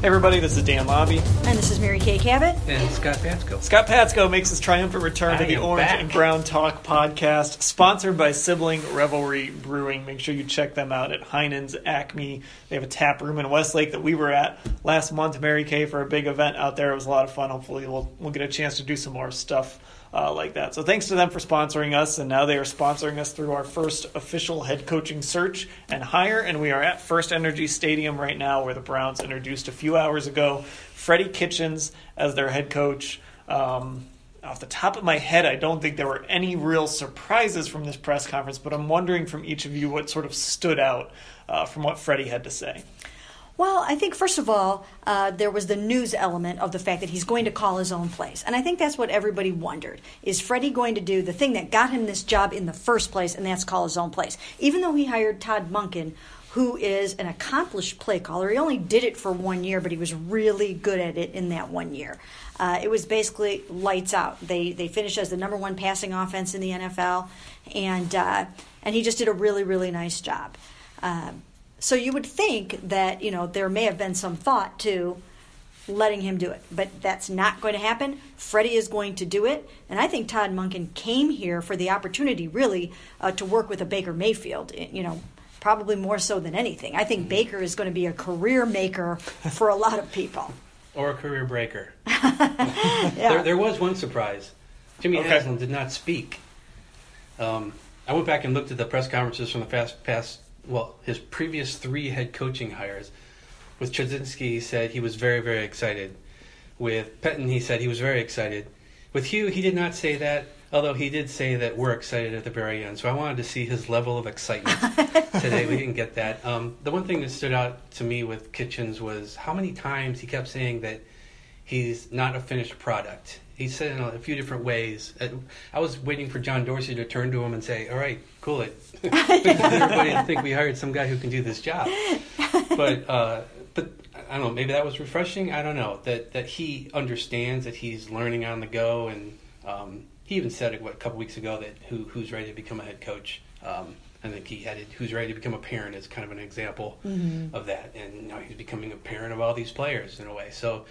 Hey everybody, this is Dan Labbe. And this is Mary Kay Cabot. And Scott Patsko. Scott Patsko makes his triumphant return I to the Orange back. and Brown Talk podcast, sponsored by Sibling Revelry Brewing. Make sure you check them out at Heinen's Acme. They have a tap room in Westlake that we were at last month, Mary Kay, for a big event out there. It was a lot of fun. Hopefully, we'll, we'll get a chance to do some more stuff uh, like that. So thanks to them for sponsoring us, and now they are sponsoring us through our first official head coaching search and hire. And we are at First Energy Stadium right now, where the Browns introduced a few hours ago Freddie Kitchens as their head coach. Um, off the top of my head, I don't think there were any real surprises from this press conference, but I'm wondering from each of you what sort of stood out uh, from what Freddie had to say. Well, I think first of all, uh, there was the news element of the fact that he's going to call his own place, and I think that's what everybody wondered: is Freddie going to do the thing that got him this job in the first place, and that's call his own place? Even though he hired Todd Monken, who is an accomplished play caller, he only did it for one year, but he was really good at it in that one year. Uh, it was basically lights out. They they finished as the number one passing offense in the NFL, and uh, and he just did a really really nice job. Um, so you would think that you know there may have been some thought to letting him do it, but that's not going to happen. Freddie is going to do it, and I think Todd Monken came here for the opportunity, really, uh, to work with a Baker Mayfield. You know, probably more so than anything. I think Baker is going to be a career maker for a lot of people. Or a career breaker. Yeah. There, there was one surprise. Jimmy Okay. Haslam did not speak. Um, I went back and looked at the press conferences from the past, past, well, his previous three head coaching hires. With Chudzinski, he said he was very, very excited. With Pettine, he said he was very excited. With Hue, he did not say that, although he did say that we're excited at the very end. So I wanted to see his level of excitement today. We didn't get that. Um, the one thing that stood out to me with Kitchens was how many times he kept saying that he's not a finished product. He said it in a few different ways. Uh, I was waiting for John Dorsey to turn to him and say, "All right, cool it." Everybody to think we hired some guy who can do this job. But uh, but I don't know. Maybe that was refreshing. I don't know that that he understands that he's learning on the go, and um, he even said it what, a couple weeks ago that who who's ready to become a head coach. Um, I think he had it, who's ready to become a parent as kind of an example of that, and now he's becoming a parent of all these players in a way. So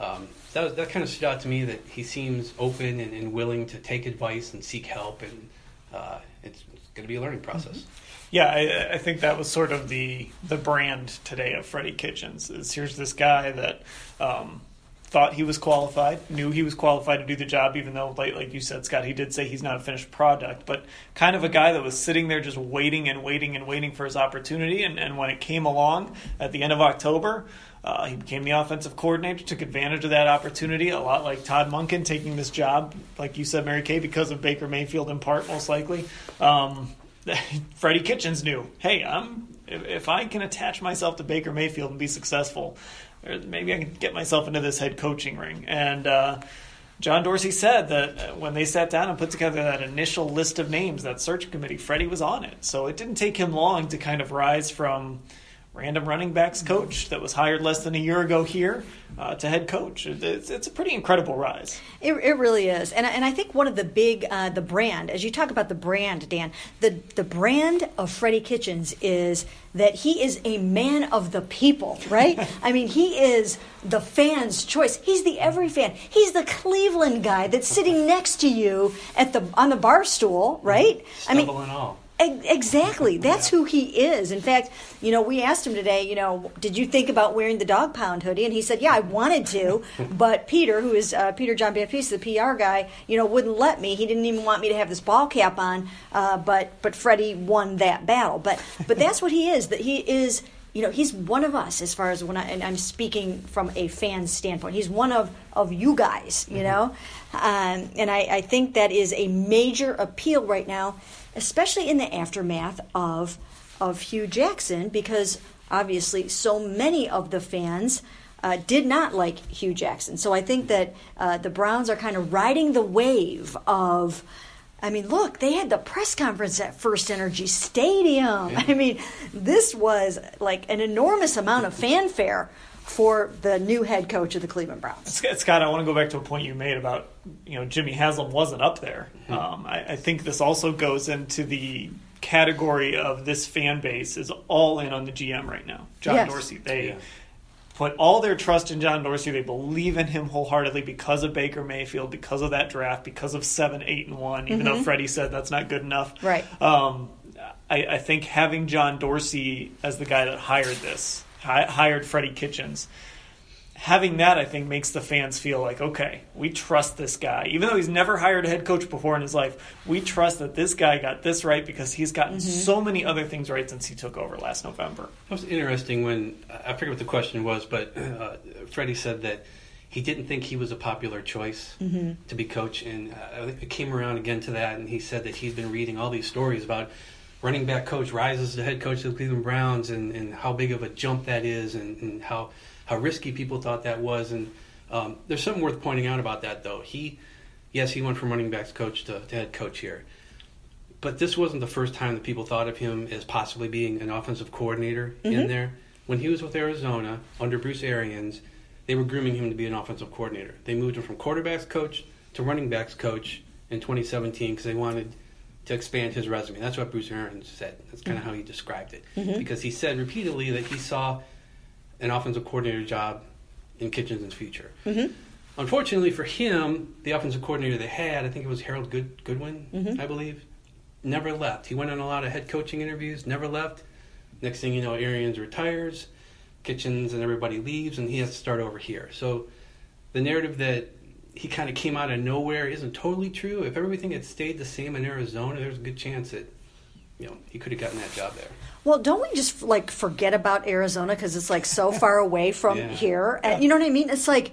um, that was, that kind of stood out to me that he seems open and, and willing to take advice and seek help, and uh, it's, it's going to be a learning process. Yeah, I, I think that was sort of the the brand today of Freddie Kitchens. Is here's this guy that um, thought he was qualified, knew he was qualified to do the job, even though, like, like you said, Scott, he did say he's not a finished product, but kind of a guy that was sitting there just waiting and waiting and waiting for his opportunity. And, and when it came along at the end of October, uh, he became the offensive coordinator, took advantage of that opportunity, a lot like Todd Monken taking this job, like you said, Mary Kay, because of Baker Mayfield in part, most likely. Um, Freddie Kitchens knew, hey, I'm if, I can attach myself to Baker Mayfield and be successful, maybe I can get myself into this head coaching ring. And uh, John Dorsey said that uh, when they sat down and put together that initial list of names, that search committee, Freddie was on it. So it didn't take him long to kind of rise from random running backs coach that was hired less than a year ago here uh, to head coach. It's, it's a pretty incredible rise. It, it really is, and and I think one of the big uh, the brand as you talk about the brand, Dan, the the brand of Freddie Kitchens is that he is a man of the people, right? I mean, he is the fan's choice. He's the every fan. He's the Cleveland guy that's sitting next to you at the on the bar stool, right? I mean, all. Exactly. That's who he is. In fact, you know, we asked him today, you know, did you think about wearing the dog pound hoodie? And he said, yeah, I wanted to, but Peter, who is uh, Peter John Baptiste, the PR guy, you know, wouldn't let me. He didn't even want me to have this ball cap on. Uh, but but Freddie won that battle. But but that's what he is. That he is. You know, he's one of us as far as when I, and I'm speaking from a fan standpoint. He's one of, of you guys, you mm-hmm. know? Um, and I, I think that is a major appeal right now especially in the aftermath of of Hue Jackson, because obviously so many of the fans uh, did not like Hue Jackson. So I think that uh, the Browns are kind of riding the wave of. I mean, look, they had the press conference at First Energy Stadium. I mean, this was like an enormous amount of fanfare for the new head coach of the Cleveland Browns. Scott, I want to go back to a point you made about you know Jimmy Haslam wasn't up there. Mm-hmm. Um, I, I, think this also goes into the category of this fan base is all in on the GM right now, John yes. Dorsey. They yeah. Put all their trust in John Dorsey. They believe in him wholeheartedly because of Baker Mayfield, because of that draft, because of seven, eight, and one. Even mm-hmm. though Freddie said that's not good enough, right? Um, I, I think having John Dorsey as the guy that hired this hired Freddie Kitchens. Having that, I think, makes the fans feel like, okay, we trust this guy. Even though he's never hired a head coach before in his life, we trust that this guy got this right because he's gotten mm-hmm. so many other things right since he took over last November. It was interesting when, I forget what the question was, but uh, Freddie said that he didn't think he was a popular choice mm-hmm. to be coach. And uh, it came around again to that, and he said that he's been reading all these stories about running back coach rises to head coach of the Cleveland Browns and, and how big of a jump that is and, and how, how risky people thought that was. And um, there's something worth pointing out about that, though. He, yes, he went from running backs coach to, to head coach here. But this wasn't the first time that people thought of him as possibly being an offensive coordinator mm-hmm. in there. When he was with Arizona under Bruce Arians, they were grooming him to be an offensive coordinator. They moved him from quarterbacks coach to running backs coach in 2017 because they wanted – to expand his resume. That's what Bruce Arians said. That's kind of mm-hmm. how he described it. Mm-hmm. Because he said repeatedly that he saw an offensive coordinator job in Kitchens' future. Mm-hmm. Unfortunately for him, the offensive coordinator they had, I think it was Harold Good- Goodwin, mm-hmm. I believe, never left. He went on a lot of head coaching interviews, never left. Next thing you know, Arians retires, Kitchens and everybody leaves, and he has to start over here. So the narrative that he kind of came out of nowhere isn't totally true. If everything had stayed the same in Arizona, there's a good chance that you know he could have gotten that job there. Well, don't we just like forget about Arizona because it's like so far away from yeah. here? And you know what I mean? It's like,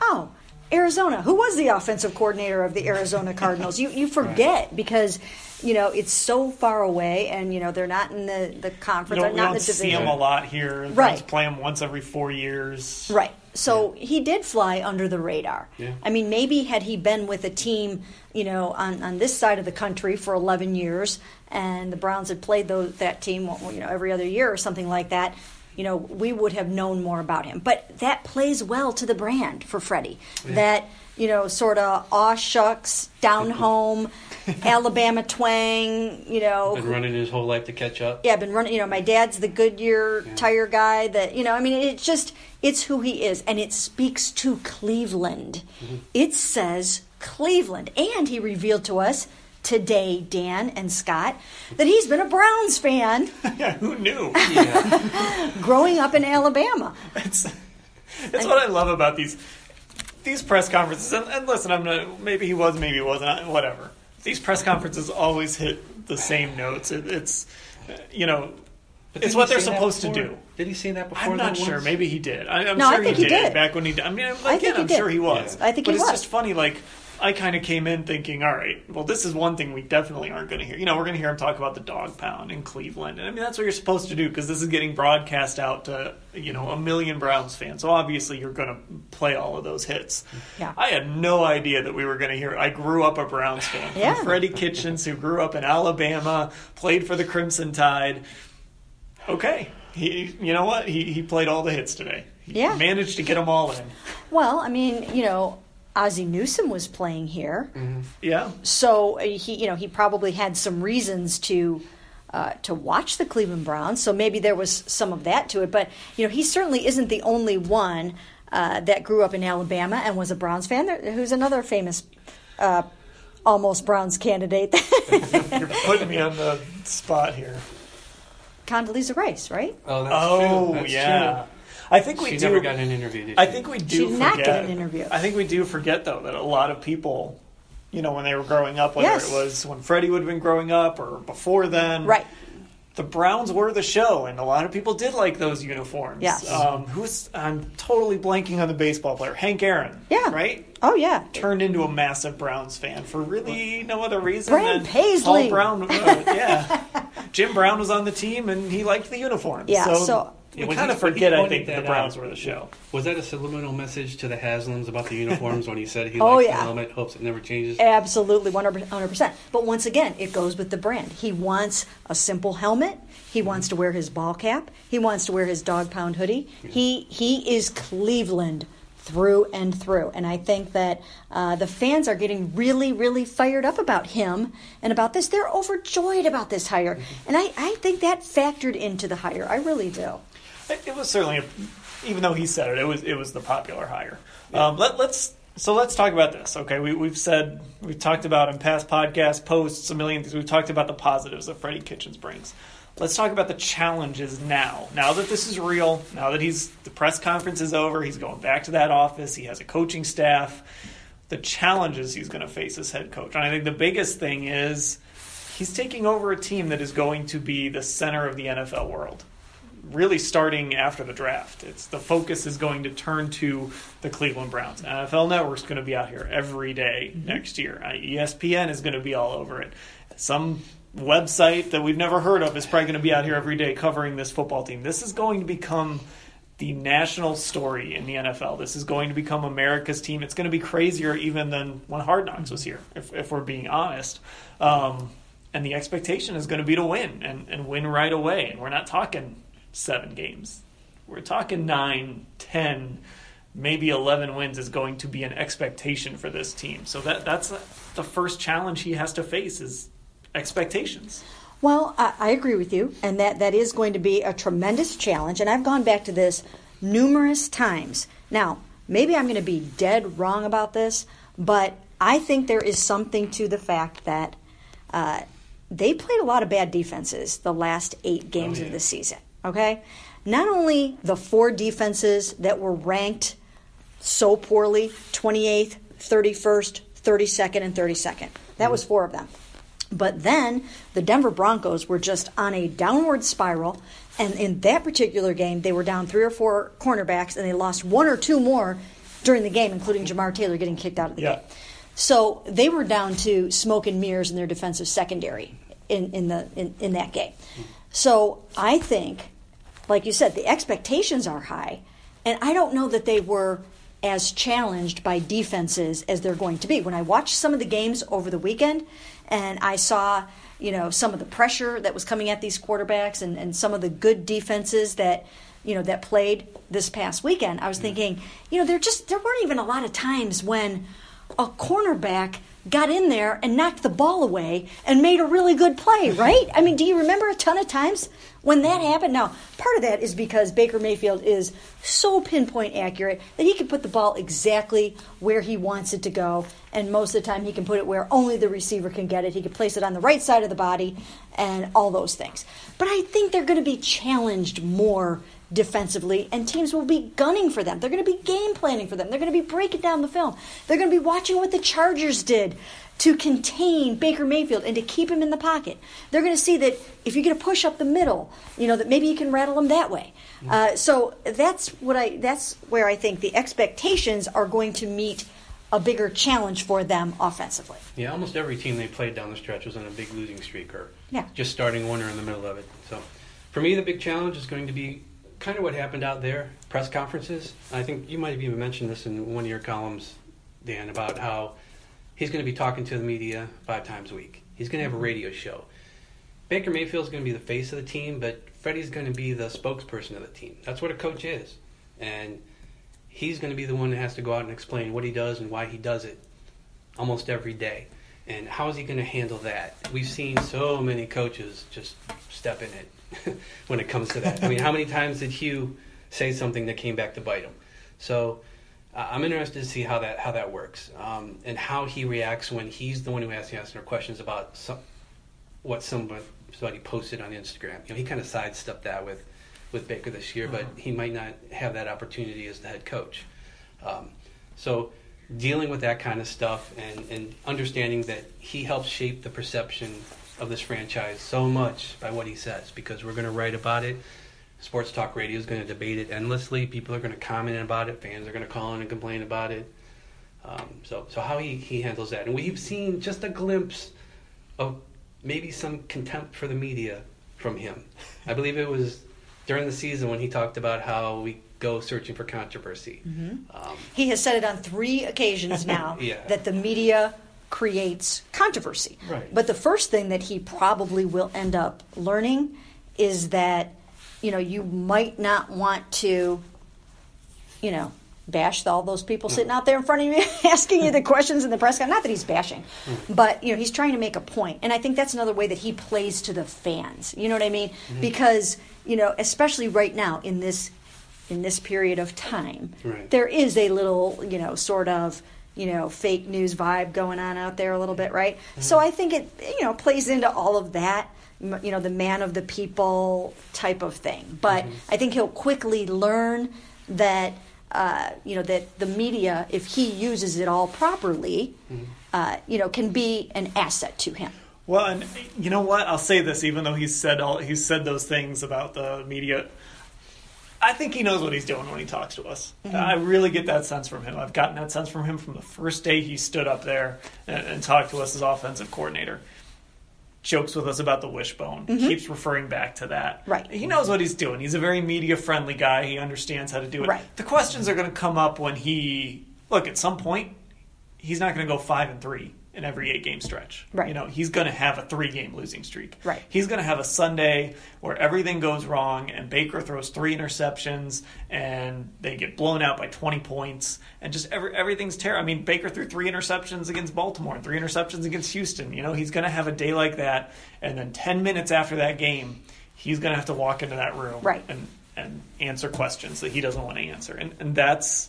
oh, Arizona. Who was the offensive coordinator of the Arizona Cardinals? you you forget right. because you know it's so far away, and you know they're not in the the conference. You know, not we don't the see them a lot here. Right, play them once every four years. Right. So yeah. he did fly under the radar. Yeah. I mean, maybe had he been with a team, you know, on, on this side of the country for 11 years, and the Browns had played those, that team, you know, every other year or something like that, you know, we would have known more about him. But that plays well to the brand for Freddie. Yeah. That you know, sort of aw shucks, down home, Alabama twang, you know. Been running his whole life to catch up. Yeah, been running, you know, my dad's the Goodyear yeah. tire guy that, you know, I mean, it's just, it's who he is. And it speaks to Cleveland. Mm-hmm. It says Cleveland. And he revealed to us today, Dan and Scott, that he's been a Browns fan. yeah, who knew? Yeah. growing up in Alabama. It's what I love about these these press conferences, and, and listen, I'm not. Maybe he was, maybe he wasn't. Whatever. These press conferences always hit the same notes. It, it's, you know, it's what they're supposed to do. Did he say that before? I'm not sure. Once? Maybe he did. I, am no, sure I think he, he did, did, back when he. Did. I mean, again, I'm did. sure he was. Yeah. I think but he it's just funny, like I kind of came in thinking, all right, well, this is one thing we definitely aren't going to hear. You know, we're going to hear him talk about the dog pound in Cleveland. And I mean, that's what you're supposed to do because this is getting broadcast out to, you know, a million Browns fans. So obviously you're going to play all of those hits. Yeah. I had no idea that we were going to hear. I grew up a Browns fan. yeah. Freddie Kitchens, who grew up in Alabama, played for the Crimson Tide. Okay He, you know what? He he played all the hits today. He Yeah. managed to get them all in. Well, I mean, you know, Ozzie Newsome was playing here, Yeah. so uh, he, you know, he probably had some reasons to. Uh, to watch the Cleveland Browns, so maybe there was some of that to it. But you know, he certainly isn't the only one uh, that grew up in Alabama and was a Browns fan. There, who's another famous, uh, almost Browns candidate? You're putting me on the spot here. Condoleezza Rice, right? Oh, that's oh true. That's yeah. true. I think we She do. never got an interview. Did I think we do. She did not forget, get an interview. I think we do forget though that a lot of people, you know, when they were growing up, whether Yes. it was when Freddie would have been growing up or before then, Right. The Browns were the show, and a lot of people did like those uniforms. Yes. Um, who's I'm totally blanking on the baseball player, Hank Aaron. Yeah. Right. Oh yeah. Turned into a massive Browns fan for really no other reason Brad than Paisley. Paul Brown. uh, yeah, Jim Brown was on the team, and he liked the uniforms. Yeah, So, so- we kind of forget, I think, that the Browns were the show. Was that a subliminal message to the Haslams about the uniforms when he said he Oh, likes yeah. the helmet, hopes it never changes? Absolutely, 100%. But once again, it goes with the brand. He wants a simple helmet. He wants to wear his ball cap. He wants to wear his dog pound hoodie. He he is Cleveland through and through. And I think that uh, the fans are getting really, really fired up about him and about this. They're overjoyed about this hire. And I, I think that factored into the hire. I really do. It, it was certainly, a, even though he said it, it was it was the popular hire. Um, let, let's so let's talk about this. Okay, we, we've said we've talked about in past podcast posts a million things. We've talked about the positives that Freddie Kitchens brings. Let's talk about the challenges now. Now that this is real, now that he's the press conference is over, he's going back to that office. He has a coaching staff. The challenges he's going to face as head coach, and I think the biggest thing is he's taking over a team that is going to be the center of the NFL world really starting after the draft. It's the focus is going to turn to the Cleveland Browns. NFL Network's going to be out here every day next year. Uh, ESPN is going to be all over it. Some website that we've never heard of is probably going to be out here every day covering this football team. This is going to become the national story in the NFL. This is going to become America's team. It's going to be crazier even than when Hard Knocks was here, if, if we're being honest. Um, and the expectation is going to be to win and, and win right away. And we're not talking seven games. We're talking nine, ten, maybe eleven wins is going to be an expectation for this team. So that that's the first challenge he has to face is expectations. Well, I, I agree with you, and that, that is going to be a tremendous challenge. And I've gone back to this numerous times. Now, maybe I'm going to be dead wrong about this, but I think there is something to the fact that uh, they played a lot of bad defenses the last eight games of the season. Okay, not only the four defenses that were ranked so poorly 28th, 31st, 32nd, and 32nd. That was mm-hmm. four of them. But then the Denver Broncos were just on a downward spiral. And in that particular game, they were down three or four cornerbacks, and they lost one or two more during the game, including Jamar Taylor getting kicked out of the Yeah. game. So they were down to smoke and mirrors in their defensive secondary in, in, the, in, in that game. Mm-hmm. So I think, like you said, the expectations are high. And I don't know that they were as challenged by defenses as they're going to be. When I watched some of the games over the weekend and I saw, you know, some of the pressure that was coming at these quarterbacks and, and some of the good defenses that, you know, that played this past weekend, I was thinking, you know, there just there weren't even a lot of times when a cornerback got in there and knocked the ball away and made a really good play, right? I mean, do you remember a ton of times when that happened? Now, part of that is because Baker Mayfield is so pinpoint accurate that he can put the ball exactly where he wants it to go, and most of the time he can put it where only the receiver can get it. He can place it on the right side of the body and all those things. But I think they're going to be challenged more defensively, and teams will be gunning for them. They're going to be game planning for them. They're going to be breaking down the film. They're going to be watching what the Chargers did to contain Baker Mayfield and to keep him in the pocket. They're going to see that if you get a push up the middle, you know that maybe you can rattle him that way. Uh, so that's what I. That's where I think the expectations are going to meet a bigger challenge for them offensively. Yeah, almost every team they played down the stretch was on a big losing streak or Yeah. just starting one or in the middle of it. So for me, the big challenge is going to be kind of what happened out there, press conferences. I think you might have even mentioned this in one of your columns, Dan, about how he's going to be talking to the media five times a week. He's going to have a mm-hmm. radio show. Baker Mayfield's going to be the face of the team, but Freddie's going to be the spokesperson of the team. That's what a coach is, and he's going to be the one that has to go out and explain what he does and why he does it almost every day. And how is he going to handle that? We've seen so many coaches just step in it when it comes to that. I mean, how many times did Hue say something that came back to bite him? So uh, I'm interested to see how that how that works um, and how he reacts when he's the one who has to answer questions about some, what somebody, somebody posted on Instagram. You know, he kind of sidestepped that with with Baker this year, but he might not have that opportunity as the head coach. Um, so dealing with that kind of stuff and, and understanding that he helps shape the perception of this franchise so much by what he says because we're going to write about it. Sports Talk Radio is going to debate it endlessly. People are going to comment about it. Fans are going to call in and complain about it. Um, so, so how he, he handles that, and we've seen just a glimpse of maybe some contempt for the media from him. I believe it was during the season when he talked about how we go searching for controversy. Mm-hmm. Um, He has said it on three occasions now Yeah. that the media creates controversy. Right. But the first thing that he probably will end up learning is that, you know, you might not want to, you know, bash all those people sitting out there in front of you asking you the questions in the press conference. Not that he's bashing, but you know, he's trying to make a point. And I think that's another way that he plays to the fans. You know what I mean? Because, you know, especially right now in this in this period of time, Right. there is a little, you know, sort of, you know, fake news vibe going on out there a little bit, right? So I think it, you know, plays into all of that, you know, the man of the people type of thing. But I think he'll quickly learn that, uh, you know, that the media, if he uses it all properly, uh, you know, can be an asset to him. Well, and you know what? I'll say this, even though he's said all he's said those things about the media. I think he knows what he's doing when he talks to us. Mm-hmm. I really get that sense from him. I've gotten that sense from him from the first day he stood up there and, and talked to us as offensive coordinator. Jokes with us about the wishbone. Mm-hmm. Keeps referring back to that. Right. He knows what he's doing. He's a very media friendly guy. He understands how to do it. Right. The questions are going to come up when he look at some point. He's not going to go five and three in every eight game stretch. Right. You know, he's going to have a three game losing streak. Right. He's going to have a Sunday where everything goes wrong and Baker throws three interceptions and they get blown out by 20 points and just every, everything's terrible. I mean, Baker threw three interceptions against Baltimore and three interceptions against Houston. You know, he's going to have a day like that. And then 10 minutes after that game, he's going to have to walk into that room Right. and, and answer questions that he doesn't want to answer. And, and that's,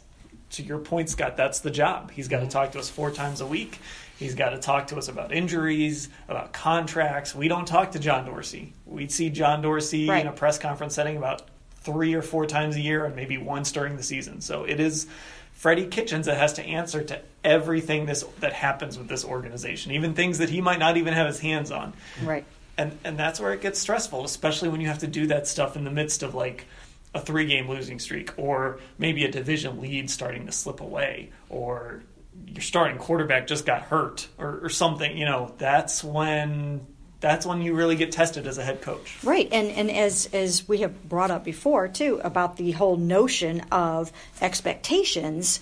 to your point, Scott, that's the job. He's got to mm-hmm. talk to us four times a week. He's got to talk to us about injuries, about contracts. We don't talk to John Dorsey. We'd see John Dorsey Right. in a press conference setting about three or four times a year and maybe once during the season. So it is Freddie Kitchens that has to answer to everything this that happens with this organization, even things that he might not even have his hands on Right. and and that's where it gets stressful, especially when you have to do that stuff in the midst of like a three game losing streak or maybe a division lead starting to slip away or your starting quarterback just got hurt or, or something you know that's when that's when you really get tested as a head coach Right, and and as as we have brought up before too about the whole notion of expectations,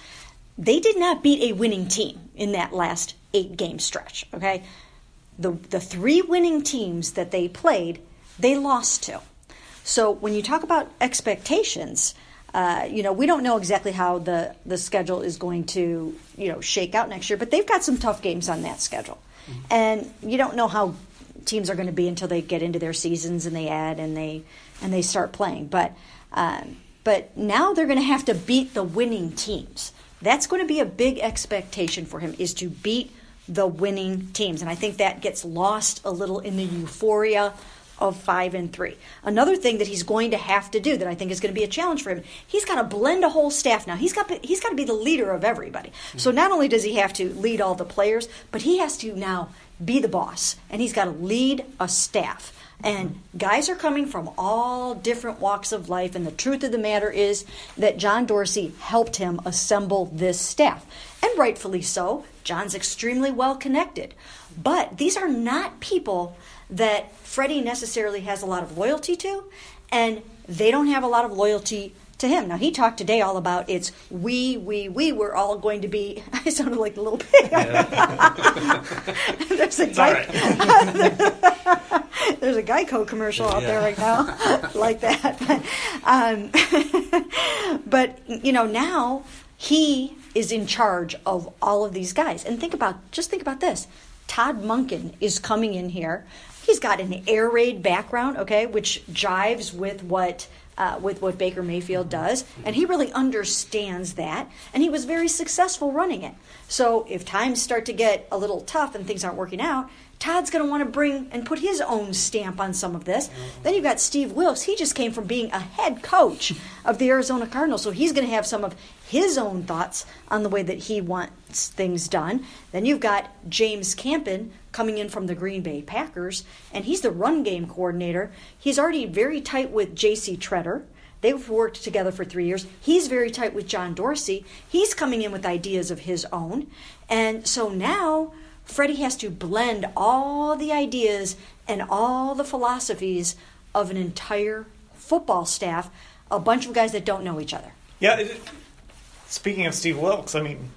they did not beat a winning team in that last eight game stretch. Okay, the the three winning teams that they played, they lost to. So when you talk about expectations, uh, you know we don't know exactly how the the schedule is going to you know shake out next year, but they've got some tough games on that schedule, and you don't know how teams are going to be until they get into their seasons and they add and they and they start playing. But um, but now they're going to have to beat the winning teams. That's going to be a big expectation for him is to beat the winning teams, and I think that gets lost a little in the euphoria of five and three. Another thing that he's going to have to do that I think is going to be a challenge for him, he's got to blend a whole staff now. He's got he's got to be the leader of everybody. Hmm. So not only does he have to lead all the players, but he has to now be the boss, and he's got to lead a staff. And guys are coming from all different walks of life, and the truth of the matter is that John Dorsey helped him assemble this staff. And rightfully so. John's extremely well connected. But these are not people that Freddie necessarily has a lot of loyalty to, and they don't have a lot of loyalty to him. Now, he talked today all about it's we, we, we, we're all going to be. I sounded like a little pig. There's a type, There's a Geico commercial out there right now like that. um, but you know now he is in charge of all of these guys. And think about just think about this. Todd Monken is coming in here. He's got an air raid background, okay, which jives with what uh, with what Baker Mayfield does, and he really understands that, and he was very successful running it. So if times start to get a little tough and things aren't working out, Todd's going to want to bring and put his own stamp on some of this. Then you've got Steve Wilkes. He just came from being a head coach of the Arizona Cardinals, so he's going to have some of his own thoughts on the way that he wants things done. Then you've got James Campen coming in from the Green Bay Packers, and he's the run game coordinator. He's already very tight with J.C. Tretter. They've worked together for three years. He's very tight with John Dorsey. He's coming in with ideas of his own. And so now Freddie has to blend all the ideas and all the philosophies of an entire football staff, a bunch of guys that don't know each other. Yeah. It, speaking of Steve Wilkes, I mean,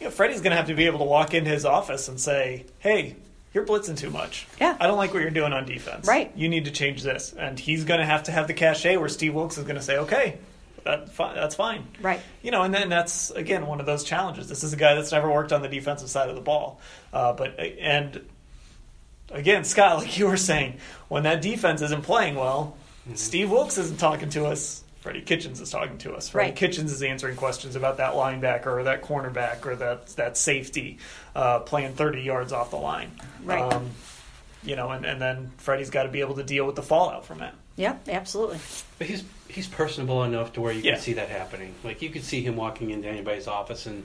you know, Freddie's going to have to be able to walk into his office and say, "Hey, you're blitzing too much. Yeah. I don't like what you're doing on defense. Right. You need to change this." And he's going to have to have the cachet where Steve Wilkes is going to say, "Okay, that, fi- that's fine." Right. You know, and then that's again one of those challenges. This is a guy that's never worked on the defensive side of the ball, uh, but and again, Scott, like you were saying, when that defense isn't playing well, Steve Wilkes isn't talking to us. Freddie Kitchens is talking to us. Freddie Right. Kitchens is answering questions about that linebacker or that cornerback or that that safety uh, playing 30 yards off the line. Right. Um, you know, and, and then Freddie's got to be able to deal with the fallout from that. Yep, absolutely. But he's he's personable enough to where you Yeah. can see that happening. Like you could see him walking into anybody's office and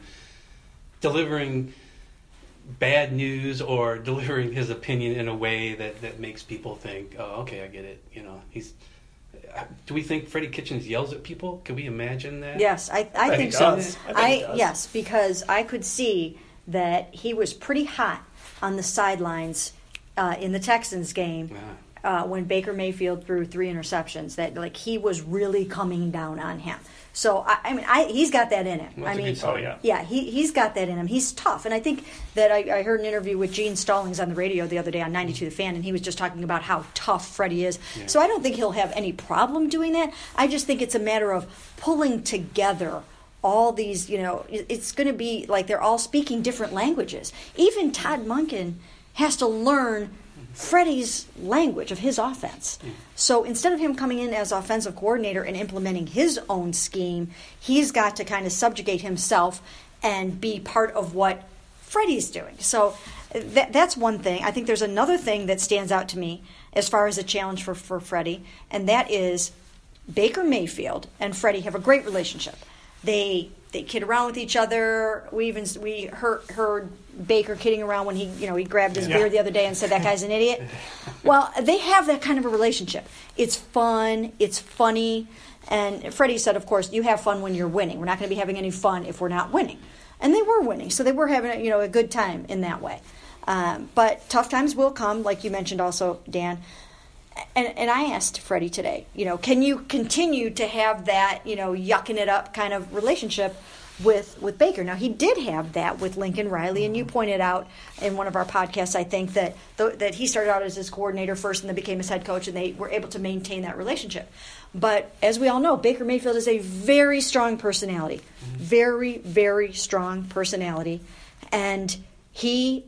delivering bad news or delivering his opinion in a way that, that makes people think, oh, okay, I get it. You know, he's. Do we think Freddie Kitchens yells at people? Can we imagine that? Yes, I, I he think does. so. I he does. yes, because I could see that he was pretty hot on the sidelines uh, in the Texans game uh, when Baker Mayfield threw three interceptions. That like he was really coming down on him. So I, I mean, I, he's got that in him. Well, I mean. Oh, yeah. yeah, he he's got that in him. He's tough, and I think that I, I heard an interview with Gene Stallings on the radio the other day on 92 The Fan, and he was just talking about how tough Freddie is. So I don't think he'll have any problem doing that. I just think it's a matter of pulling together all these. You know, it's going to be like they're all speaking different languages. Even Todd Monken has to learn Freddie's language of his offense. Mm. So instead of him coming in as offensive coordinator and implementing his own scheme, he's got to kind of subjugate himself and be part of what Freddie's doing. So that, that's one thing. I think there's another thing that stands out to me as far as a challenge for, for Freddie, and that is Baker Mayfield and Freddie have a great relationship. They they kid around with each other. We even we heard, heard Baker kidding around when he you know he grabbed his Yeah. beard the other day and said that guy's an idiot. Well, they have that kind of a relationship. It's fun. It's funny. And Freddie said, of course, you have fun when you're winning. We're not going to be having any fun if we're not winning. And they were winning, so they were having you know a good time in that way. Um, but tough times will come, like you mentioned also, Dan. And, and I asked Freddie today, you know, can you continue to have that, you know, yucking it up kind of relationship with with Baker? Now he did have that with Lincoln Riley, and you mm-hmm. pointed out in one of our podcasts, I think that th- that he started out as his coordinator first, and then became his head coach, and they were able to maintain that relationship. But as we all know, Baker Mayfield is a very strong personality, mm-hmm. very very strong personality, and he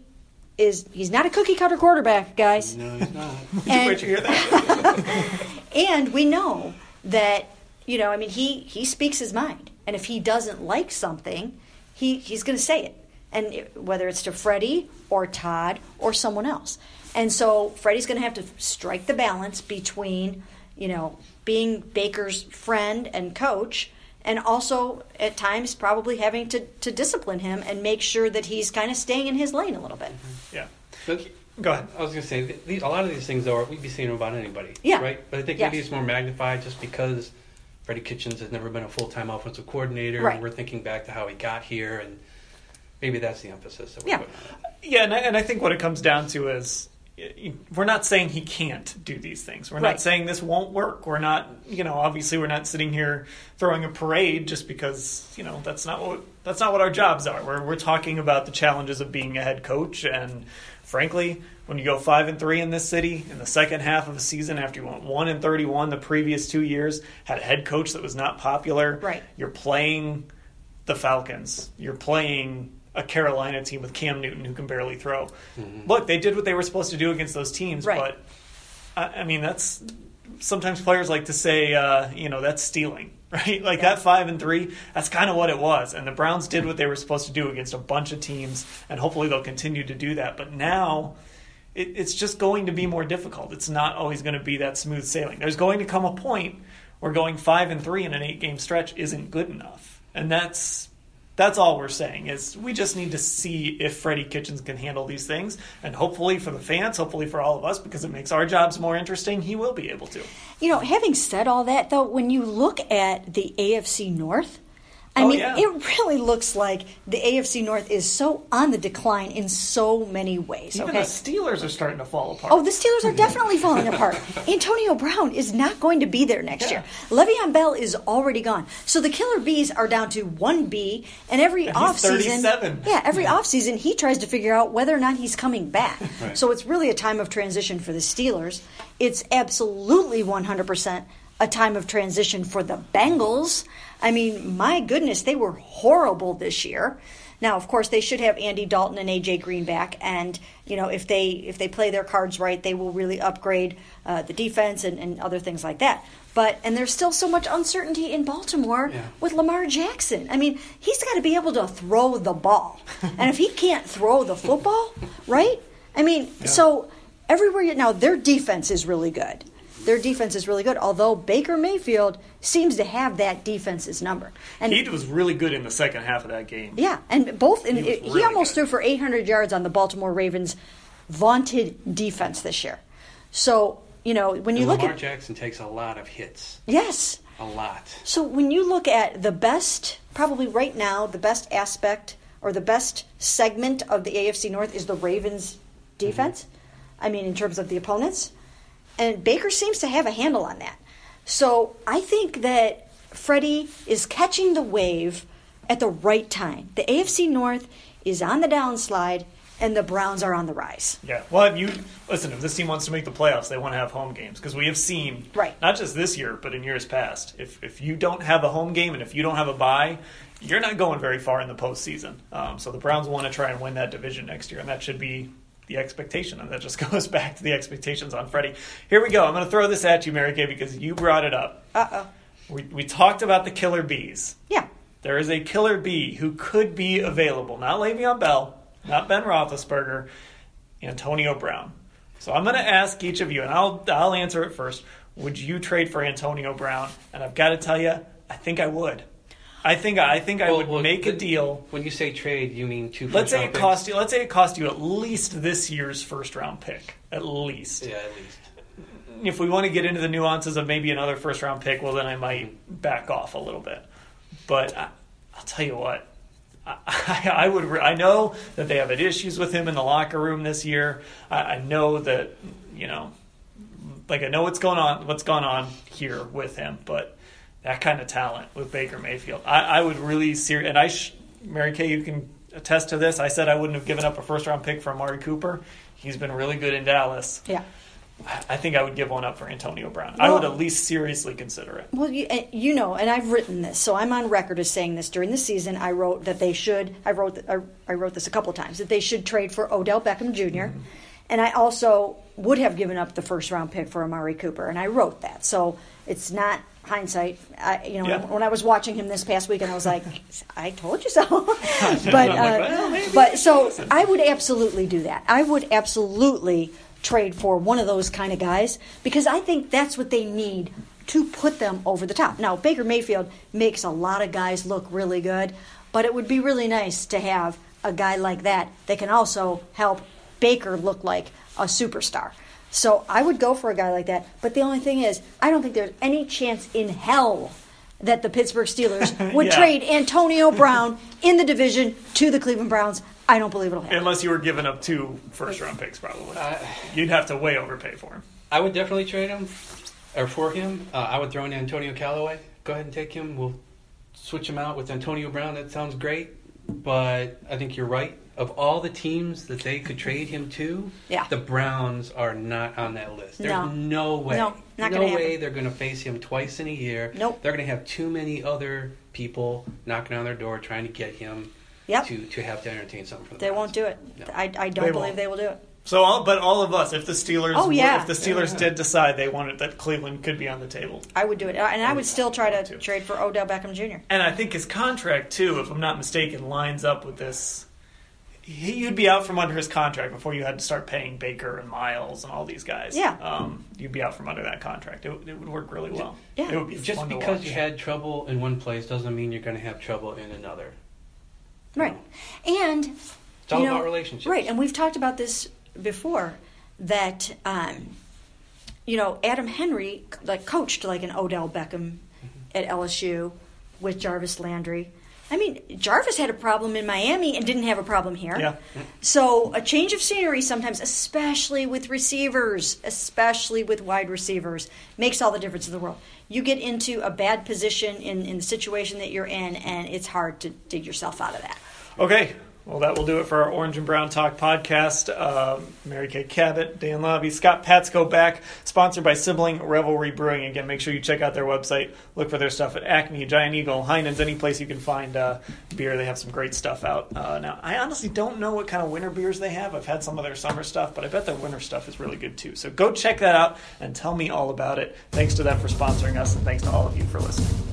is he's not a cookie cutter quarterback, guys. No, he's not. And- Where'd you hear that? and we know that you know i mean he he speaks his mind and if he doesn't like something he he's going to say it and it- whether it's to freddie or todd or someone else and so freddie's going to have to strike the balance between you know being baker's friend and coach and also at times probably having to, to discipline him and make sure that he's kind of staying in his lane a little bit yeah. But Go ahead. I was going to say, th- these, a lot of these things, though, we'd be them about anybody. Yeah. Right? But I think Yes. maybe it's more magnified just because Freddie Kitchens has never been a full time offensive coordinator. Right. And we're thinking back to how he got here, and maybe that's the emphasis that we're Yeah. putting on it. Yeah, and I, and I think what it comes down to is we're not saying he can't do these things. We're Right. not saying this won't work. We're not, you know, obviously we're not sitting here throwing a parade just because, you know, that's not what that's not what our jobs are. We're we're talking about the challenges of being a head coach and frankly, when you go 5 and 3 in this city in the second half of the season after you went 1 and 31 the previous 2 years, had a head coach that was not popular, Right. you're playing the Falcons. You're playing a Carolina team with Cam Newton who can barely throw. Look, they did what they were supposed to do against those teams, Right. but I, I mean that's sometimes players like to say, uh, you know, that's stealing, right? Like that five and three, that's kind of what it was. And the Browns did what they were supposed to do against a bunch of teams, and hopefully they'll continue to do that. But now. It, it's just going to be more difficult. It's not always going to be that smooth sailing. There's going to come a point where going five and three in an eight game stretch isn't good enough, and that's that's all we're saying is we just need to see if Freddie Kitchens can handle these things, and hopefully for the fans, hopefully for all of us, because it makes our jobs more interesting, he will be able to. You know, having said all that, though, when you look at the AFC North, I Oh, mean, yeah. it really looks like the AFC North is so on the decline in so many ways. Even okay. the Steelers are starting to fall apart. Oh, the Steelers are definitely falling apart. Antonio Brown is not going to be there next Yeah. year. Le'Veon Bell is already gone. So the Killer Bees are down to one B, and every And offseason, yeah, every offseason he tries to figure out whether or not he's coming back. Right. So it's really a time of transition for the Steelers. It's absolutely 100% a time of transition for the Bengals. I mean, my goodness, they were horrible this year. Now, of course, they should have Andy Dalton and AJ Green back, and you know if they if they play their cards right, they will really upgrade uh, the defense and, and other things like that. But and there's still so much uncertainty in Baltimore Yeah. with Lamar Jackson. I mean, he's got to be able to throw the ball, and if he can't throw the football, right? I mean, so everywhere you, now their defense is really good. Their defense is really good. Although Baker Mayfield seems to have that defense's number, and he was really good in the second half of that game. yeah, and both in, He was he, almost good. threw for 800 yards on the Baltimore Ravens' vaunted defense this year. So you know when you And look Lamar at Jackson takes a lot of hits, yes, a lot. so when you look at the best, probably right now, the best aspect or the best segment of the AFC North is the Ravens' mm-hmm. defense. I mean, in terms of the opponents, and Baker seems to have a handle on that. So I think that Freddie is catching the wave at the right time. The AFC North is on the downslide, and the Browns are on the rise. Yeah. Well, you listen, if this team wants to make the playoffs, they want to have home games because we have seen, Right. Not just this year, but in years past, if if you don't have a home game and if you don't have a bye, you're not going very far in the postseason. Um, so the Browns want to try and win that division next year, and that should be the expectation. And that just goes back to the expectations on Freddie. Here we go. I'm going to throw this at you, Mary Kay, because you brought it up. Uh oh. We we talked about the killer bees. Yeah. There is a killer bee who could be available. Not Le'Veon Bell, not Ben Roethlisberger, Antonio Brown. So I'm going to ask each of you, and I'll I'll answer it first. Would you trade for Antonio Brown? And I've got to tell you, I think I would. I think I think I Well, would well, make a deal. When you say trade, you mean two. Let's say it cost you. Let's say it cost you at least this year's first round pick. At least. Yeah, at least. If we want to get into the nuances of maybe another first round pick, well, then I might back off a little bit. But I, I'll tell you what, I, I, I would. re- I know that they have had issues with him in the locker room this year. I, I know that you know, like I know what's going on, what's gone on here with him, but that kind of talent with Baker Mayfield, I, I would really ser And I, sh- Mary Kay, you can attest to this. I said I wouldn't have given up a first round pick for Amari Cooper. He's been really good in Dallas. Yeah. I think I would give one up for Antonio Brown. I would at least seriously consider it. Well, you, you know, and I've written this, so I'm on record as saying this. During the season, I wrote that they should. I wrote. I, I wrote this a couple times that they should trade for Odell Beckham junior mm-hmm. and I also would have given up the first round pick for Amari Cooper, and I wrote that. So it's not hindsight. I, you know, Yeah. when, I was watching him this past weekend, I was like, "I told you so." but I'm like, uh, well, but so I would absolutely do that. I would absolutely trade for one of those kind of guys because I think that's what they need to put them over the top. Now, Baker Mayfield makes a lot of guys look really good, but it would be really nice to have a guy like that that can also help Baker look like a superstar. So I would go for a guy like that. But the only thing is, I don't think there's any chance in hell that the Pittsburgh Steelers would Yeah. trade Antonio Brown in the division to the Cleveland Browns. I don't believe it'll happen. Unless you were giving up two first round picks, probably. Uh, You'd have to way overpay for him. I would definitely trade him, or for him. Uh, I would throw in Antonio Callaway. Go ahead and take him. We'll switch him out with Antonio Brown. That sounds great. But I think you're right. Of all the teams that they could trade him to, Yeah. the Browns are not on that list. There's No. no, way. No, not no gonna way happen. they're going to face him twice in a year. Nope. They're going to have too many other people knocking on their door trying to get him Yep. to, to have to entertain something for the They Browns. won't do it. No. I, I don't They believe won't. they will do it. So, all, but all of us, if the Steelers, Oh, were- yeah. if the Steelers Yeah. did decide they wanted that Cleveland could be on the table, I would do it, and I would still try to too. trade for Odell Beckham Jr. and I think his contract too, if I'm not mistaken, lines up with this. He, you'd be out from under his contract before you had to start paying Baker and Myles and all these guys. Yeah. um, you'd be out from under that contract. It, would- it would work really well. Yeah. it would be Just fun to because watch. you had trouble in one place doesn't mean you're going to have trouble in another. Right, and It's all you know, about relationships. Right, and we've talked about this before that um, you know Adam Henry like coached like an Odell Beckham at LSU with Jarvis Landry. I mean, Jarvis had a problem in Miami and didn't have a problem here. Yeah. So a change of scenery sometimes, especially with receivers, especially with wide receivers, makes all the difference in the world. You get into a bad position in, in the situation that you're in, and it's hard to dig yourself out of that. Okay. Well, that will do it for our Orange and Brown Talk podcast. Um, Mary Kay Cabot, Dan Labbe, Scott Patsko back, sponsored by Sibling Revelry Brewing. Again, make sure you check out their website. Look for their stuff at Acme, Giant Eagle, Heinen's, any place you can find uh, beer. They have some great stuff out. Uh, now, I honestly don't know what kind of winter beers they have. I've had some of their summer stuff, but I bet their winter stuff is really good too. So go check that out and tell me all about it. Thanks to them for sponsoring us, and thanks to all of you for listening.